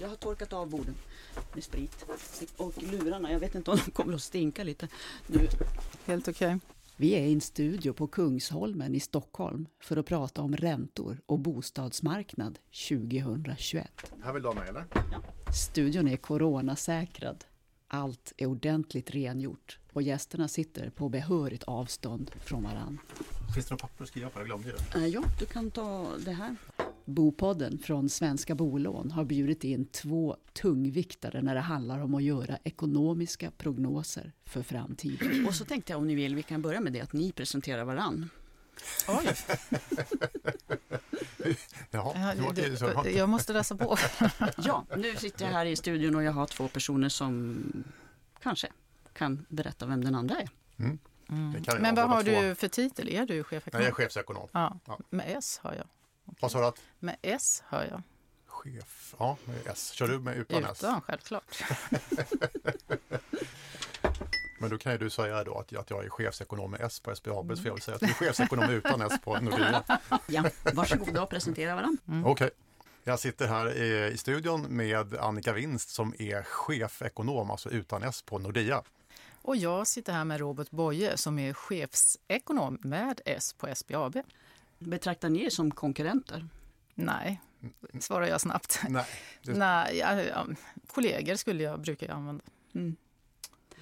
Jag har torkat av borden med sprit. Och lurarna, jag vet inte om de kommer att stinka lite nu. Helt okej. Okay. Vi är i en studio på Kungsholmen i Stockholm för att prata om räntor och bostadsmarknad 2021. Här vill du ha mig eller? Ja. Studion är coronasäkrad. Allt är ordentligt rengjort och gästerna sitter på behörigt avstånd från varann. Finns det några papper att skriva på? Jag glömde det. Uh, ja, du kan ta det här. Bopodden från Svenska Bolån har bjudit in två tungviktare när det handlar om att göra ekonomiska prognoser för framtiden. Och så tänkte jag om ni vill, vi kan börja med det att ni presenterar varann. Oj! Jaha, ja, jag måste läsa på. ja, nu sitter jag här i studion och jag har två personer som kanske kan berätta vem den andra är. Mm. Mm. Men vad har två. du för titel? Är du chefekonom? Nej, jag är chefsekonom. Ja. ja. Med S har jag. Okay. Vad sa du? Att? Med S hör jag. Chef, ja med S. Kör du med utan, S? Utan, självklart. Men då kan ju du säga då att, att jag är chefsekonom med S på SBAB, mm. så jag vill säga att du är chefsekonom utan S på Nordea. Ja, varsågoda och presentera varandra. Mm. Okej. Okay. Jag sitter här i, i studion med Annika Winst som är chefekonom, alltså utan S på Nordea. Och jag sitter här med Robert Boye som är chefsekonom med S på SBAB. Betraktar ni er som konkurrenter? Nej, svarar jag snabbt. Nej, det... Nej ja, ja, kollegor skulle jag brukar använda. Mm.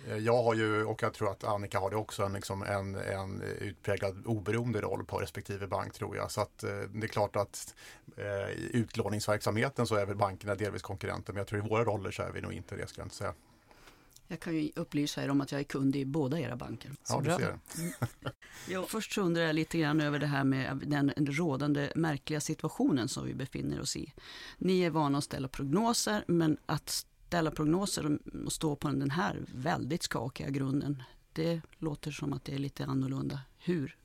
Eh, jag har ju, och jag tror att Annika har det också, en, liksom en, en utpräglad oberoende roll på respektive bank tror jag. Så att, eh, det är klart att eh, i utlåningsverksamheten så är väl bankerna delvis konkurrenter, men jag tror i våra roller så är vi nog inte det, ska jag inte säga. Jag kan ju upplysa er om att jag är kund i båda era banker. Ja, du ser. Mm. jo, först så undrar jag lite grann över det här med den rådande märkliga situationen som vi befinner oss i. Ni är vana att ställa prognoser, men att ställa prognoser och stå på den här väldigt skakiga grunden, det låter som att det är lite annorlunda. Hur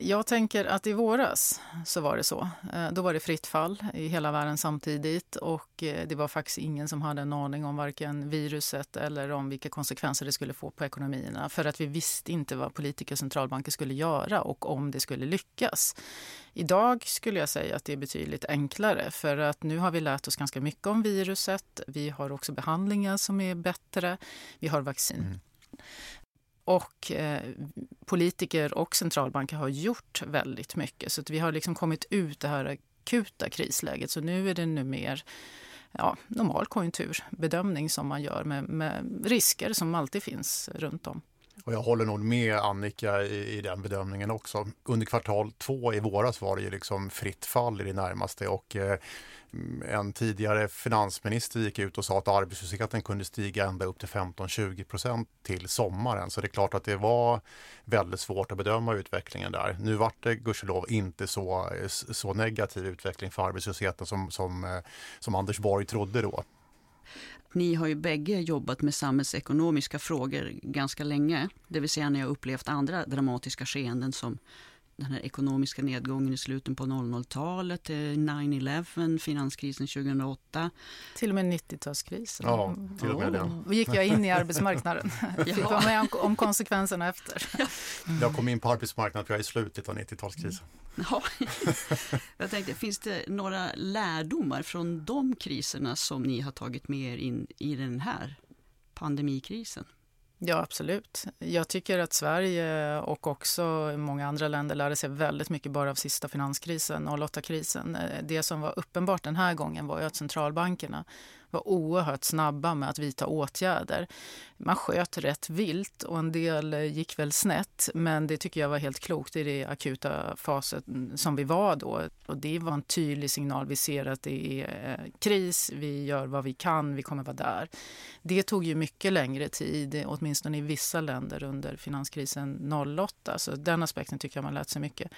jag tänker att i våras så var det så. Eh, då var det fritt fall i hela världen samtidigt och eh, det var faktiskt ingen som hade en aning om varken viruset eller om vilka konsekvenser det skulle få på ekonomierna. För att vi visste inte vad politiker och centralbanker skulle göra och om det skulle lyckas. Idag skulle jag säga att det är betydligt enklare för att nu har vi lärt oss ganska mycket om viruset. Vi har också behandlingar som är bättre. Vi har vaccin. Mm. Och eh, politiker och centralbanker har gjort väldigt mycket. Så vi har liksom kommit ut det här akuta krisläget. Så nu är det nu mer ja, normal konjunkturbedömning som man gör med, med risker som alltid finns runt om. Och jag håller nog med Annika i, i, den bedömningen också. Under kvartal två i våras var det ju liksom fritt fall i det närmaste och eh, en tidigare finansminister gick ut och sa att arbetslösheten kunde stiga ända upp till 15-20 procent till sommaren. Så det är klart att det var väldigt svårt att bedöma utvecklingen där. Nu vart det gudskelov inte så, eh, så negativ utveckling för arbetslösheten som, som, eh, som Anders Borg trodde då. Ni har ju bägge jobbat med samhällsekonomiska frågor ganska länge. Det vill säga ni har upplevt andra dramatiska skeenden som den här ekonomiska nedgången i slutet på 00-talet, 9-11, finanskrisen 2008. Till och med 90-talskrisen. Ja, till och med den. Då gick jag in i arbetsmarknaden. Fick vara med om, om konsekvenserna efter. Mm. Jag kom in på arbetsmarknaden för jag är i slutet av 90-talskrisen. Ja. Jag tänkte, finns det några lärdomar från de kriserna som ni har tagit med er in i den här pandemikrisen? Ja, absolut. Jag tycker att Sverige och också många andra länder lärde sig väldigt mycket bara av sista finanskrisen, 08-krisen. Eh, det som var uppenbart den här gången var ju att centralbankerna var oerhört snabba med att vidta åtgärder. Man sköt rätt vilt och en del eh, gick väl snett, men det tycker jag var helt klokt i det akuta fasen som vi var då. Och det var en tydlig signal. Vi ser att det är eh, kris, vi gör vad vi kan, vi kommer vara där. Det tog ju mycket längre tid, åtminstone i vissa länder under finanskrisen 08. Så den aspekten tycker jag man lärt sig mycket.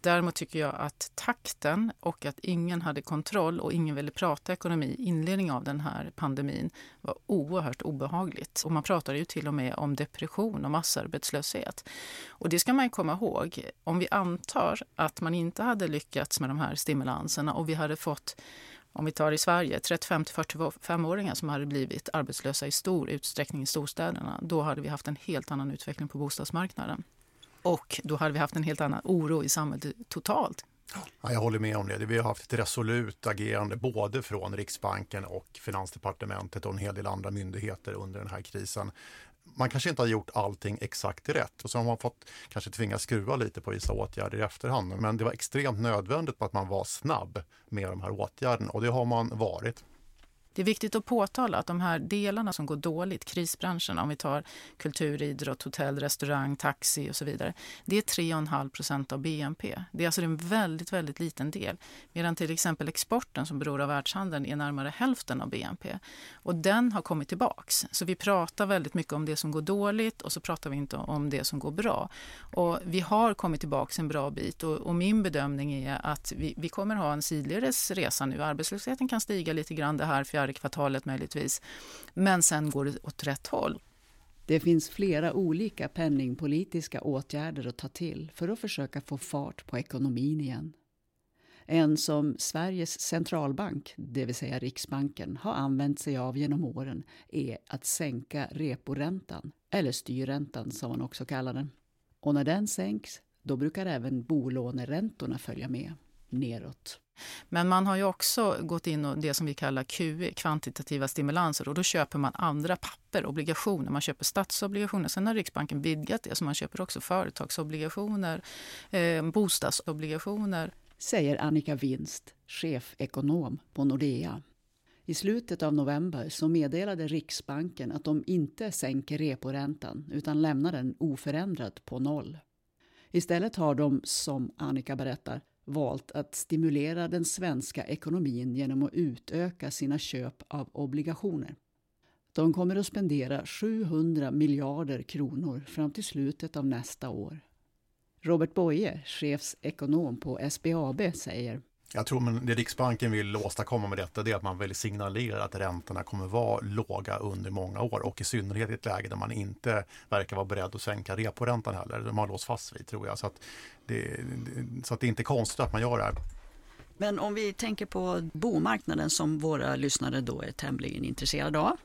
Däremot tycker jag att takten och att ingen hade kontroll och ingen ville prata ekonomi i inledningen av den här pandemin var oerhört obehagligt. Och man pratade ju till och med om depression och massarbetslöshet. Och det ska man komma ihåg. Om vi antar att man inte hade lyckats med de här stimulanserna och vi hade fått om vi tar i Sverige, 35 45-åringar som hade blivit arbetslösa i stor utsträckning i storstäderna, då hade vi haft en helt annan utveckling på bostadsmarknaden. Och då hade vi haft en helt annan oro i samhället totalt Ja, jag håller med om det. Vi har haft ett resolut agerande både från Riksbanken och Finansdepartementet och en hel del andra myndigheter under den här krisen. Man kanske inte har gjort allting exakt rätt och så har man fått kanske tvingas skruva lite på vissa åtgärder i efterhand. Men det var extremt nödvändigt att man var snabb med de här åtgärderna och det har man varit. Det är viktigt att påtala att de här delarna som går dåligt, krisbranscherna, om vi tar kultur, idrott, hotell, restaurang, taxi och så vidare, det är 3,5 procent av BNP. Det är alltså en väldigt, väldigt liten del. Medan till exempel exporten som beror av världshandeln är närmare hälften av BNP. Och den har kommit tillbaks. Så vi pratar väldigt mycket om det som går dåligt och så pratar vi inte om det som går bra. Och vi har kommit tillbaks en bra bit och, och min bedömning är att vi, vi kommer ha en sidledes resa nu. Arbetslösheten kan stiga lite grann det här fjärde kvartalet möjligtvis. Men sen går det åt rätt håll. Det finns flera olika penningpolitiska åtgärder att ta till för att försöka få fart på ekonomin igen. En som Sveriges centralbank, det vill säga Riksbanken, har använt sig av genom åren är att sänka reporäntan, eller styrräntan som man också kallar den. Och när den sänks, då brukar även bolåneräntorna följa med neråt. Men man har ju också gått in och det som vi kallar QE, kvantitativa stimulanser och då köper man andra papper, obligationer. Man köper statsobligationer. Sen har Riksbanken vidgat det så man köper också företagsobligationer, eh, bostadsobligationer. Säger Annika Winst, chefekonom på Nordea. I slutet av november så meddelade Riksbanken att de inte sänker reporäntan utan lämnar den oförändrad på noll. Istället har de, som Annika berättar, valt att stimulera den svenska ekonomin genom att utöka sina köp av obligationer. De kommer att spendera 700 miljarder kronor fram till slutet av nästa år. Robert Boye, chefsekonom på SBAB, säger jag tror men det Riksbanken vill åstadkomma med detta det är att man vill signalera att räntorna kommer vara låga under många år och i synnerhet i ett läge där man inte verkar vara beredd att sänka reporäntan heller. De har låst fast vid tror jag. Så att det, så att det är inte konstigt att man gör det här. Men om vi tänker på bomarknaden som våra lyssnare då är tämligen intresserade av.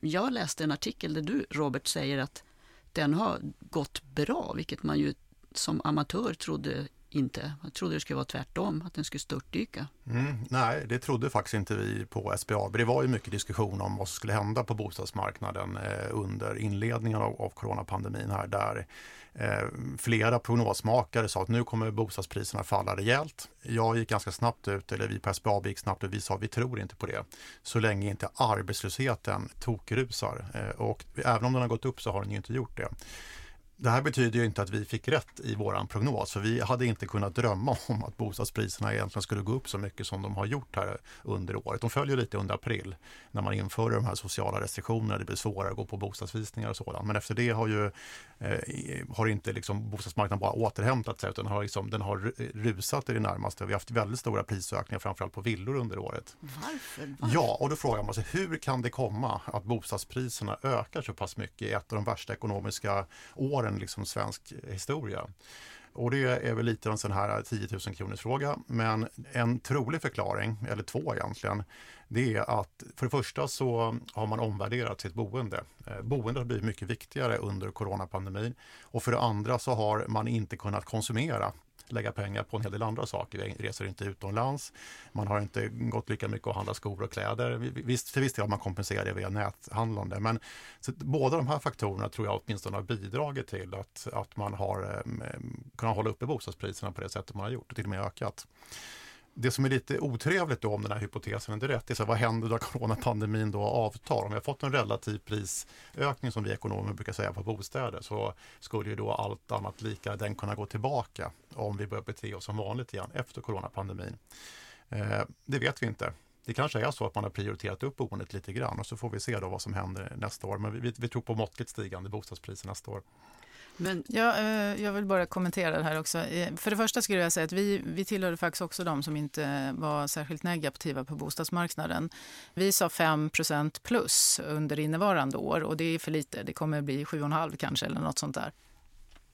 Jag läste en artikel där du Robert säger att den har gått bra, vilket man ju som amatör trodde inte. Jag trodde det skulle vara tvärtom, att den skulle störtdyka. Mm, nej, det trodde faktiskt inte vi på SBAB. Det var ju mycket diskussion om vad som skulle hända på bostadsmarknaden eh, under inledningen av, av coronapandemin här där eh, flera prognosmakare sa att nu kommer bostadspriserna falla rejält. Jag gick ganska snabbt ut, eller vi på SBAB gick snabbt ut, vi sa att vi tror inte på det. Så länge inte arbetslösheten tokrusar. Eh, och även om den har gått upp så har den ju inte gjort det. Det här betyder ju inte att vi fick rätt i våran prognos, för vi hade inte kunnat drömma om att bostadspriserna egentligen skulle gå upp så mycket som de har gjort här under året. De följer lite under april när man inför de här sociala restriktionerna. Det blir svårare att gå på bostadsvisningar och sådant. Men efter det har ju eh, har inte liksom bostadsmarknaden bara återhämtat sig utan har liksom, den har rusat i det närmaste. Vi har haft väldigt stora prisökningar framförallt på villor under året. Varför? Varför? Ja, och då frågar man sig hur kan det komma att bostadspriserna ökar så pass mycket i ett av de värsta ekonomiska åren en liksom svensk historia. Och det är väl lite en sån här 10 000 kronors fråga. Men en trolig förklaring, eller två egentligen, det är att för det första så har man omvärderat sitt boende. Eh, Boendet har blivit mycket viktigare under coronapandemin. Och för det andra så har man inte kunnat konsumera lägga pengar på en hel del andra saker. Vi reser inte utomlands. Man har inte gått lika mycket att handla skor och kläder. Visst, till viss del har man kompenserat det via näthandlande. Men så båda de här faktorerna tror jag åtminstone har bidragit till att, att man har eh, kunnat hålla uppe bostadspriserna på det sättet man har gjort och till och med ökat det som är lite otrevligt då om den här hypotesen är rätt det är så vad händer då coronapandemin då avtar? Om vi har fått en relativ prisökning som vi ekonomer brukar säga på bostäder så skulle ju då allt annat lika den kunna gå tillbaka om vi börjar bete oss som vanligt igen efter coronapandemin. Eh, det vet vi inte. Det kanske är så att man har prioriterat upp boendet lite grann och så får vi se då vad som händer nästa år. Men vi, vi tror på måttligt stigande bostadspriser nästa år. Men... Ja, eh, jag vill bara kommentera det här också. Eh, för det första skulle jag säga att vi, vi tillhörde faktiskt också de som inte var särskilt negativa på bostadsmarknaden. Vi sa 5% plus under innevarande år och det är för lite. Det kommer bli 7,5 kanske eller något sånt där.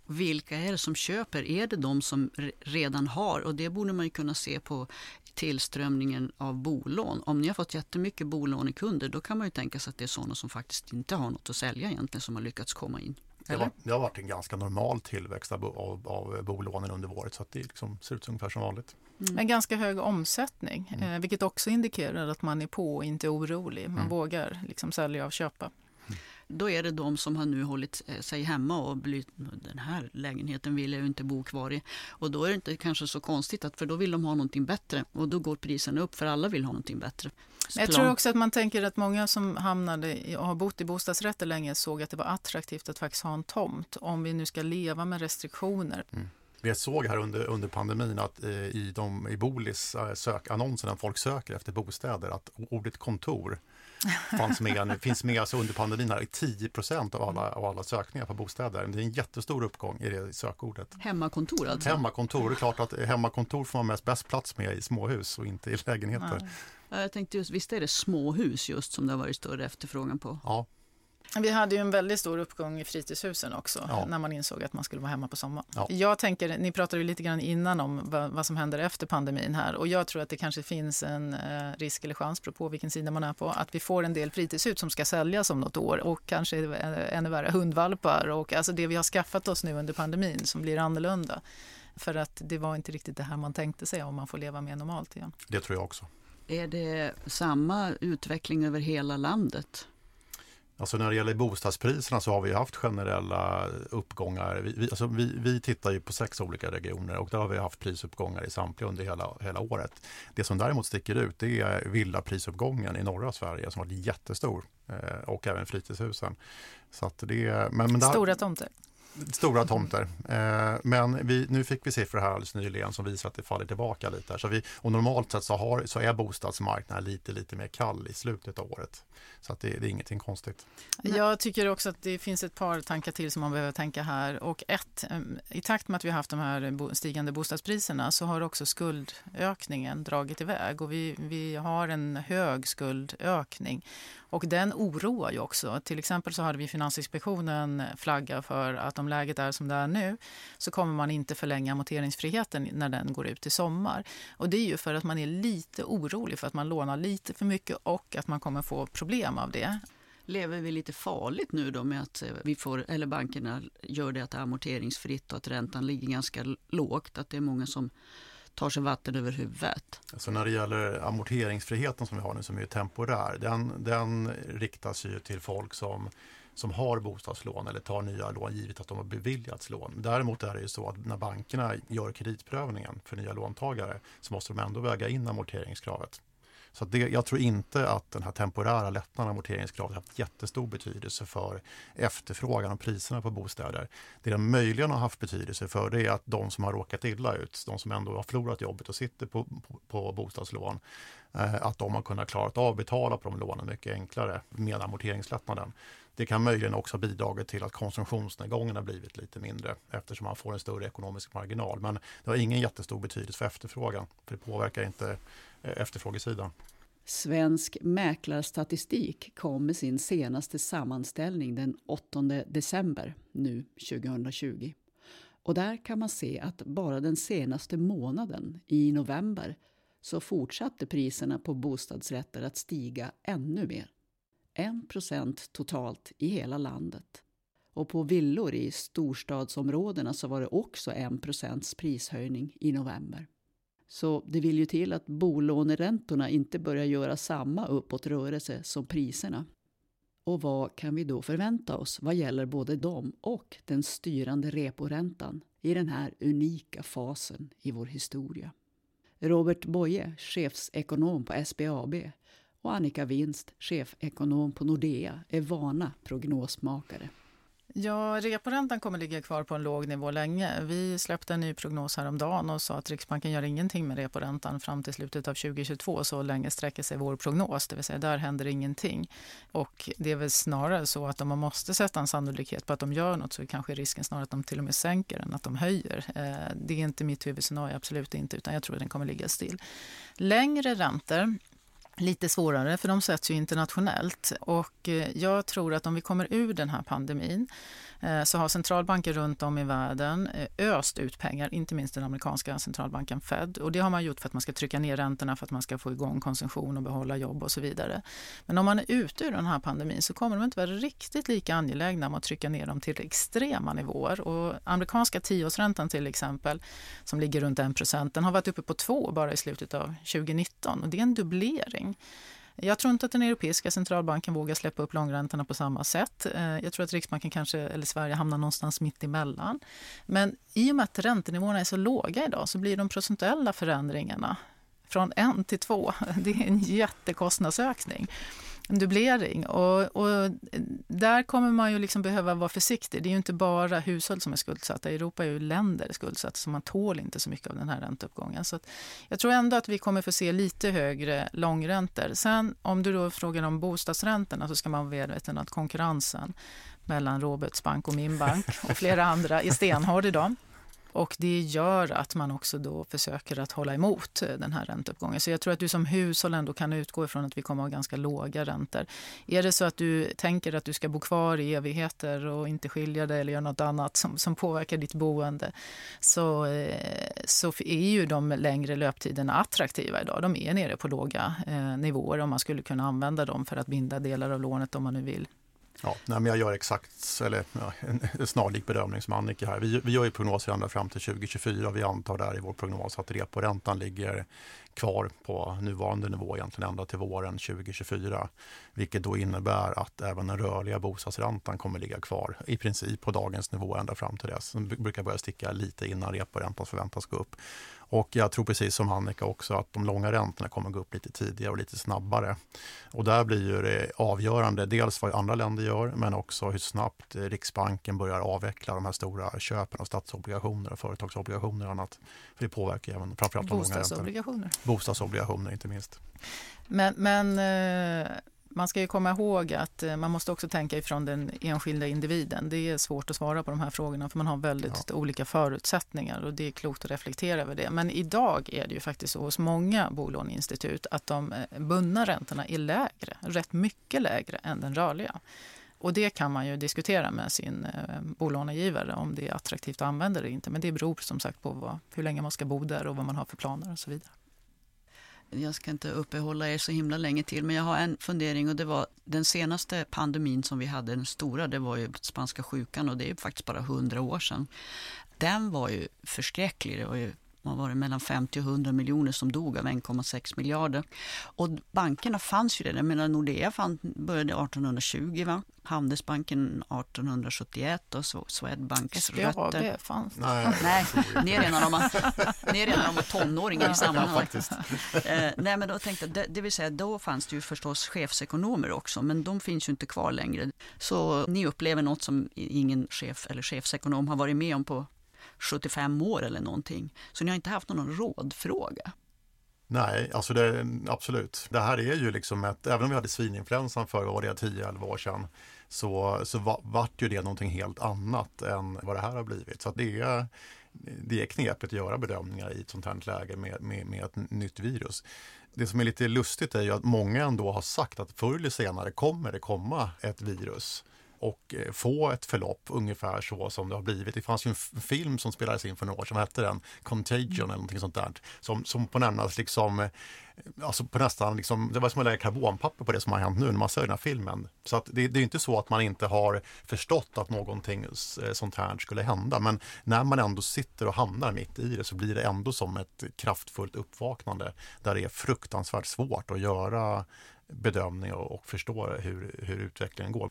Vilka är det som köper? Är det de som redan har? Och det borde man ju kunna se på tillströmningen av bolån. Om ni har fått jättemycket bolånekunder då kan man ju tänka sig att det är sådana som faktiskt inte har något att sälja egentligen som har lyckats komma in. Det har, det har, varit en ganska normal tillväxt av, av, av bolånen under året så att det liksom ser ut ungefär som vanligt. Mm. Men ganska hög omsättning, mm. eh, vilket också indikerar att man är på och inte orolig. Man mm. vågar liksom sälja och köpa. Då är det de som har nu hållit eh, sig hemma och blivit, den här lägenheten vill jag ju inte bo kvar i. Och då är det inte kanske så konstigt, att, för då vill de ha någonting bättre och då går priserna upp för alla vill ha någonting bättre. Jag tror också att man tänker att många som hamnade och har bott i bostadsrätter länge såg att det var attraktivt att faktiskt ha en tomt om vi nu ska leva med restriktioner. Mm. Vi såg här under, under pandemin att eh, i, de, i Bolis eh, sökannonser när folk söker efter bostäder att ordet kontor fanns med, finns med alltså under pandemin här, i 10 av alla, av alla sökningar på bostäder. Det är en jättestor uppgång i det sökordet. Hemmakontor alltså? Hemmakontor, det är klart att hemmakontor får man mest bäst plats med i småhus och inte i lägenheter. Ja. Jag tänkte just, visst är det småhus just som det har varit större efterfrågan på? Ja, vi hade ju en väldigt stor uppgång i fritidshusen också ja. när man insåg att man skulle vara hemma på sommaren. Ja. Jag tänker, ni pratade ju lite grann innan om vad, vad, som händer efter pandemin här och jag tror att det kanske finns en eh, risk eller chans, på vilken sida man är på, att vi får en del fritidshus som ska säljas om något år och kanske ännu värre hundvalpar och alltså det vi har skaffat oss nu under pandemin som blir annorlunda. För att det var inte riktigt det här man tänkte sig om man får leva mer normalt igen. Det tror jag också. Är det samma utveckling över hela landet? Alltså när det gäller bostadspriserna så har vi haft generella uppgångar. Vi, vi, alltså vi, vi tittar ju på sex olika regioner och där har vi haft prisuppgångar i samtliga under hela, hela året. Det som däremot sticker ut det är villaprisuppgången i norra Sverige som varit jättestor eh, och även fritidshusen. Så att det, men, men där, Stora tomter. Stora tomter. Eh, men vi, nu fick vi siffror här alldeles nyligen som visar att det faller tillbaka lite. Så vi, och normalt sett så, har, så är bostadsmarknaden lite, lite mer kall i slutet av året. Så att det, det, är ingenting konstigt. Jag tycker också att det finns ett par tankar till som man behöver tänka här. Och ett, ehm, i takt med att vi har haft de här stigande bostadspriserna så har också skuldökningen dragit iväg och vi, vi har en hög skuldökning. Och den oroar ju också. Till exempel så hade vi Finansinspektionen flagga för att om läget är som det är nu så kommer man inte förlänga amorteringsfriheten när den går ut i sommar. Och det är ju för att man är lite orolig för att man lånar lite för mycket och att man kommer få problem av det. Lever vi lite farligt nu då med att eh, vi får, eller bankerna gör det att det är amorteringsfritt och att räntan ligger ganska lågt? Att det är många som tar sig vatten över huvudet. Alltså när det gäller amorteringsfriheten som vi har nu som är temporär, den, den riktas ju till folk som som har bostadslån eller tar nya lån givet att de har beviljats lån. Däremot är det ju så att när bankerna gör kreditprövningen för nya låntagare så måste de ändå väga in amorteringskravet. Så det, jag tror inte att den här temporära lättnaden av amorteringskravet haft jättestor betydelse för efterfrågan och priserna på bostäder. Det den möjligen har haft betydelse för det är att de som har råkat illa ut, de som ändå har förlorat jobbet och sitter på, på, på bostadslån, eh, att de har kunnat klara av att betala på de lånen mycket enklare med amorteringslättnaden. Det kan möjligen också ha bidragit till att konsumtionsnedgången har blivit lite mindre eftersom man får en större ekonomisk marginal. Men det har ingen jättestor betydelse för efterfrågan, för det påverkar inte eh, efterfrågesidan. Svensk mäklarstatistik kom med sin senaste sammanställning den 8 december nu 2020. Och där kan man se att bara den senaste månaden, i november, så fortsatte priserna på bostadsrätter att stiga ännu mer. 1 totalt i hela landet. Och på villor i storstadsområdena så var det också 1 prishöjning i november. Så det vill ju till att bolåneräntorna inte börjar göra samma uppåtrörelse som priserna. Och vad kan vi då förvänta oss vad gäller både dem och den styrande reporäntan i den här unika fasen i vår historia? Robert Boye, chefsekonom på SBAB och Annika Winst, chefekonom på Nordea, är vana prognosmakare. Ja, reporäntan kommer ligga kvar på en låg nivå länge. Vi släppte en ny prognos häromdagen och sa att Riksbanken gör ingenting med reporäntan fram till slutet av 2022. Så länge sträcker sig vår prognos, det vill säga där händer ingenting. Och det är väl snarare så att om man måste sätta en sannolikhet på att de gör något så är kanske risken snarare att de till och med sänker än att de höjer. Eh, det är inte mitt huvudscenario, absolut inte, utan jag tror att den kommer ligga still. Längre räntor lite svårare för de sätts ju internationellt. Och eh, jag tror att om vi kommer ur den här pandemin eh, så har centralbanker runt om i världen eh, öst ut pengar, inte minst den amerikanska centralbanken Fed. Och det har man gjort för att man ska trycka ner räntorna för att man ska få igång konsumtion och behålla jobb och så vidare. Men om man är ute ur den här pandemin så kommer de inte vara riktigt lika angelägna om att trycka ner dem till extrema nivåer. Och amerikanska tioårsräntan till exempel, som ligger runt 1 den har varit uppe på 2 bara i slutet av 2019 och det är en dubblering. Jag tror inte att den europeiska centralbanken vågar släppa upp långräntorna på samma sätt. Eh, jag tror att Riksbanken kanske, eller Sverige hamnar någonstans mitt emellan. Men i och med att räntenivåerna är så låga idag så blir de procentuella förändringarna från en till två, det är en jättekostnadsökning en dubblering. Och, och, där kommer man ju liksom behöva vara försiktig. Det är ju inte bara hushåll som är skuldsatta. I Europa är ju länder skuldsatta så man tål inte så mycket av den här ränteuppgången. Så jag tror ändå att vi kommer få se lite högre långräntor. Sen om du då frågar om bostadsräntorna så ska man vara medveten att konkurrensen mellan Roberts bank och min bank och flera andra är stenhård idag. Och det gör att man också då försöker att hålla emot eh, den här ränteuppgången. Så jag tror att du som hushåll ändå kan utgå ifrån att vi kommer att ha ganska låga räntor. Är det så att du tänker att du ska bo kvar i evigheter och inte skilja dig eller göra något annat som, som påverkar ditt boende så, eh, så är ju de längre löptiderna attraktiva idag. De är nere på låga eh, nivåer om man skulle kunna använda dem för att binda delar av lånet om man nu vill. Ja, nej, men jag gör exakt eller, ja, en snarlik bedömning som Annika här. Vi, vi gör ju prognoser ända fram till 2024. Vi antar där i vår prognos att reporäntan ligger kvar på nuvarande nivå egentligen ända till våren 2024. Vilket då innebär att även den rörliga bostadsräntan kommer ligga kvar i princip på dagens nivå ända fram till dess. Den brukar börja sticka lite innan reporäntan förväntas gå upp. Och jag tror precis som Annika också att de långa räntorna kommer gå upp lite tidigare och lite snabbare. Och där blir ju det avgörande dels vad andra länder gör men också hur snabbt Riksbanken börjar avveckla de här stora köpen av statsobligationer och företagsobligationer och annat. För det påverkar även framförallt de långa räntorna. Bostadsobligationer inte minst. Men, men eh, man ska ju komma ihåg att eh, man måste också tänka ifrån den enskilda individen. Det är svårt att svara på de här frågorna för man har väldigt ja. olika förutsättningar och det är klokt att reflektera över det. Men idag är det ju faktiskt så hos många bolåneinstitut att de eh, bundna räntorna är lägre, rätt mycket lägre än den rörliga. Och det kan man ju diskutera med sin bolånegivare om det är attraktivt att använda det eller inte. Men det beror som sagt på vad, hur länge man ska bo där och vad man har för planer och så vidare jag ska inte uppehålla er så himla länge till, men jag har en fundering och det var den senaste pandemin som vi hade, den stora, det var ju spanska sjukan och det är faktiskt bara hundra år sedan. Den var ju förskräcklig. Det var ju vad var det, mellan 50 och 100 miljoner som dog av 1,6 miljarder. Och bankerna fanns ju redan. Jag menar Nordea fann, började 1820, va? Handelsbanken 1871 och så Swedbanks rötter. det fanns Nej, Nej ni är redan tonåringar i sammanhanget. Ja, eh, nej, men då tänkte det, det vill säga då fanns det ju förstås chefsekonomer också, men de finns ju inte kvar längre. Så ni upplever något som ingen chef eller chefsekonom har varit med om på 75 år eller någonting. Så ni har inte haft någon rådfråga? Nej, alltså det, absolut. Det här är ju liksom ett, även om vi hade svininfluensan för, vad det 10-11 år sedan, så, så vart ju det någonting helt annat än vad det här har blivit. Så det är, det är knepigt att göra bedömningar i ett sånt här läge med, med, med ett nytt virus. Det som är lite lustigt är ju att många ändå har sagt att förr eller senare kommer det komma ett virus och eh, få ett förlopp ungefär så som det har blivit. Det fanns ju en film som spelades in för några år vad hette den? Contagion eller någonting sånt där. Som, som på nämnas liksom eh, Alltså på nästan liksom, det var som att lägga karbonpapper på det som har hänt nu när man ser den här filmen. Så att det, det är inte så att man inte har förstått att någonting eh, sånt här skulle hända. Men när man ändå sitter och hamnar mitt i det så blir det ändå som ett kraftfullt uppvaknande där det är fruktansvärt svårt att göra bedömning och, och förstå hur, hur utvecklingen går.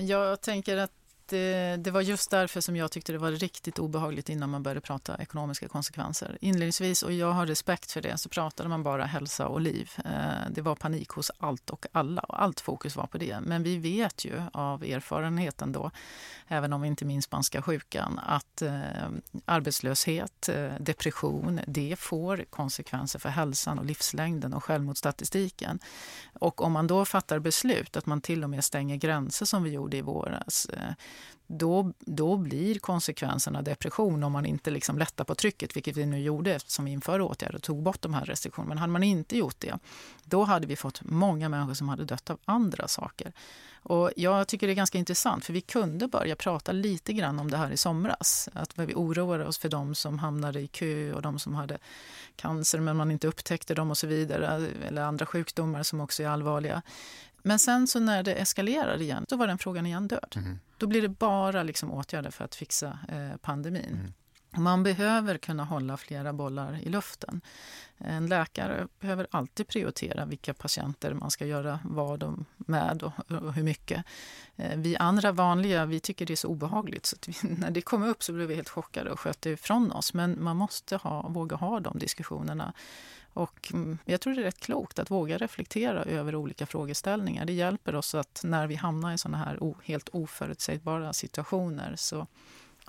Men jag tänker att det, eh, det, var just därför som jag tyckte det var riktigt obehagligt innan man började prata ekonomiska konsekvenser. Inledningsvis, och jag har respekt för det, så pratade man bara hälsa och liv. Eh, det var panik hos allt och alla och allt fokus var på det. Men vi vet ju av erfarenheten då, även om vi inte minns spanska sjukan, att eh, arbetslöshet, depression, det får konsekvenser för hälsan och livslängden och självmordsstatistiken. Och om man då fattar beslut att man till och med stänger gränser som vi gjorde i våras då, då blir konsekvenserna depression om man inte liksom lättar på trycket, vilket vi nu gjorde eftersom vi införde åtgärder och tog bort de här restriktionerna. Men hade man inte gjort det, då hade vi fått många människor som hade dött av andra saker. Och jag tycker det är ganska intressant, för vi kunde börja prata lite grann om det här i somras. Att vi oroade oss för de som hamnade i kö och de som hade cancer men man inte upptäckte dem och så vidare. Eller andra sjukdomar som också är allvarliga. Men sen så när det eskalerar igen, då var den frågan igen död. Mm. Då blir det bara liksom åtgärder för att fixa eh, pandemin. Mm. Man behöver kunna hålla flera bollar i luften. En läkare behöver alltid prioritera vilka patienter man ska göra vad med och hur mycket. Eh, vi andra vanliga vi tycker det är så obehagligt så vi, när det kom upp så blev vi helt chockade och sköt det ifrån oss. Men man måste ha, våga ha de diskussionerna. Och mm, jag tror det är rätt klokt att våga reflektera över olika frågeställningar. Det hjälper oss att när vi hamnar i såna här helt oförutsägbara situationer så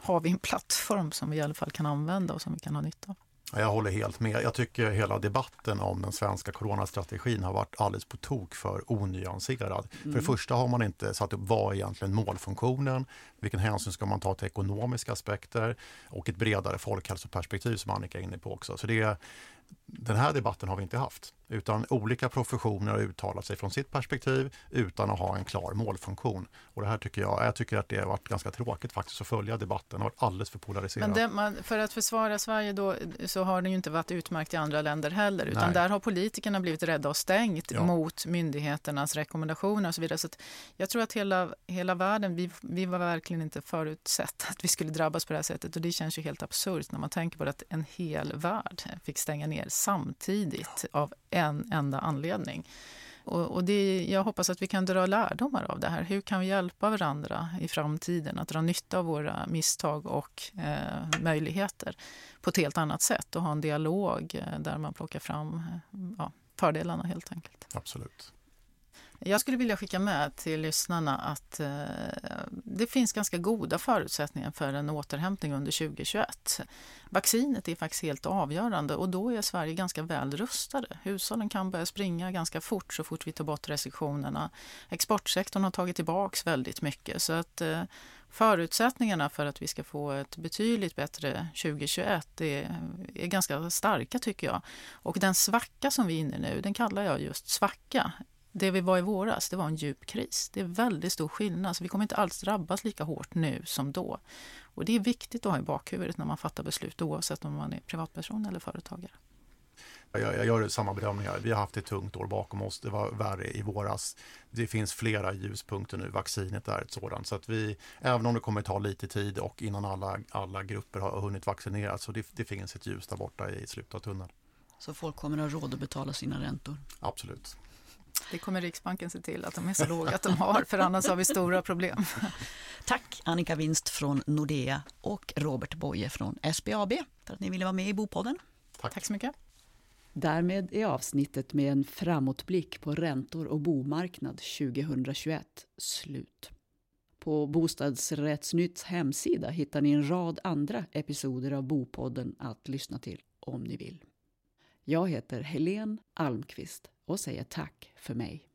har vi en plattform som vi i alla fall kan använda och som vi kan ha nytta av. Jag håller helt med. Jag tycker hela debatten om den svenska coronastrategin har varit alldeles på tok för onyanserad. Mm. För det mm. första har man inte satt upp vad är egentligen målfunktionen, vilken hänsyn ska man ta till ekonomiska aspekter och ett bredare folkhälsoperspektiv som Annika är inne på också. Så det, den här debatten har vi inte haft, utan olika professioner har uttalat sig från sitt perspektiv utan att ha en klar målfunktion. Och det här tycker jag, jag tycker att det har varit ganska tråkigt faktiskt att följa debatten, den har varit alldeles för polariserad. Men det, man, för att försvara Sverige då, så har det ju inte varit utmärkt i andra länder heller, utan Nej. där har politikerna blivit rädda och stängt ja. mot myndigheternas rekommendationer och så vidare. Så jag tror att hela, hela världen, vi, vi var verkligen inte förutsett att vi skulle drabbas på det här sättet och det känns ju helt absurt när man tänker på att en hel värld fick stänga ner samtidigt av en en enda anledning. Och, och det, jag hoppas att vi kan dra lärdomar av det här. Hur kan vi hjälpa varandra i framtiden att dra nytta av våra misstag och eh, möjligheter på ett helt annat sätt och ha en dialog eh, där man plockar fram eh, ja, fördelarna helt enkelt. Absolut. Jag skulle vilja skicka med till lyssnarna att eh, det finns ganska goda förutsättningar för en återhämtning under 2021. Vaccinet är faktiskt helt avgörande och då är Sverige ganska väl rustade. Hushållen kan börja springa ganska fort så fort vi tar bort restriktionerna. Exportsektorn har tagit tillbaks väldigt mycket så att eh, förutsättningarna för att vi ska få ett betydligt bättre 2021 är, är ganska starka tycker jag. Och den svacka som vi är inne i nu, den kallar jag just svacka. Det vi var i våras, det var en djup kris. Det är väldigt stor skillnad, så vi kommer inte alls drabbas lika hårt nu som då. Och det är viktigt att ha i bakhuvudet när man fattar beslut oavsett om man är privatperson eller företagare. Jag, jag gör samma bedömningar. Vi har haft ett tungt år bakom oss. Det var värre i våras. Det finns flera ljuspunkter nu. Vaccinet är ett sådant. Så att vi, även om det kommer ta lite tid och innan alla, alla grupper har hunnit vaccineras, så det, det finns ett ljus där borta i slutet av tunneln. Så folk kommer att ha råd att betala sina räntor? Absolut. Det kommer Riksbanken se till att de är så låga att de har, för annars har vi stora problem. Tack Annika Winst från Nordea och Robert Boye från SBAB för att ni ville vara med i Bopodden. Tack. Tack så mycket. Därmed är avsnittet med en framåtblick på räntor och bomarknad 2021 slut. På Bostadsrättsnytts hemsida hittar ni en rad andra episoder av Bopodden att lyssna till om ni vill. Jag heter Helene Almqvist och säger tack för mig.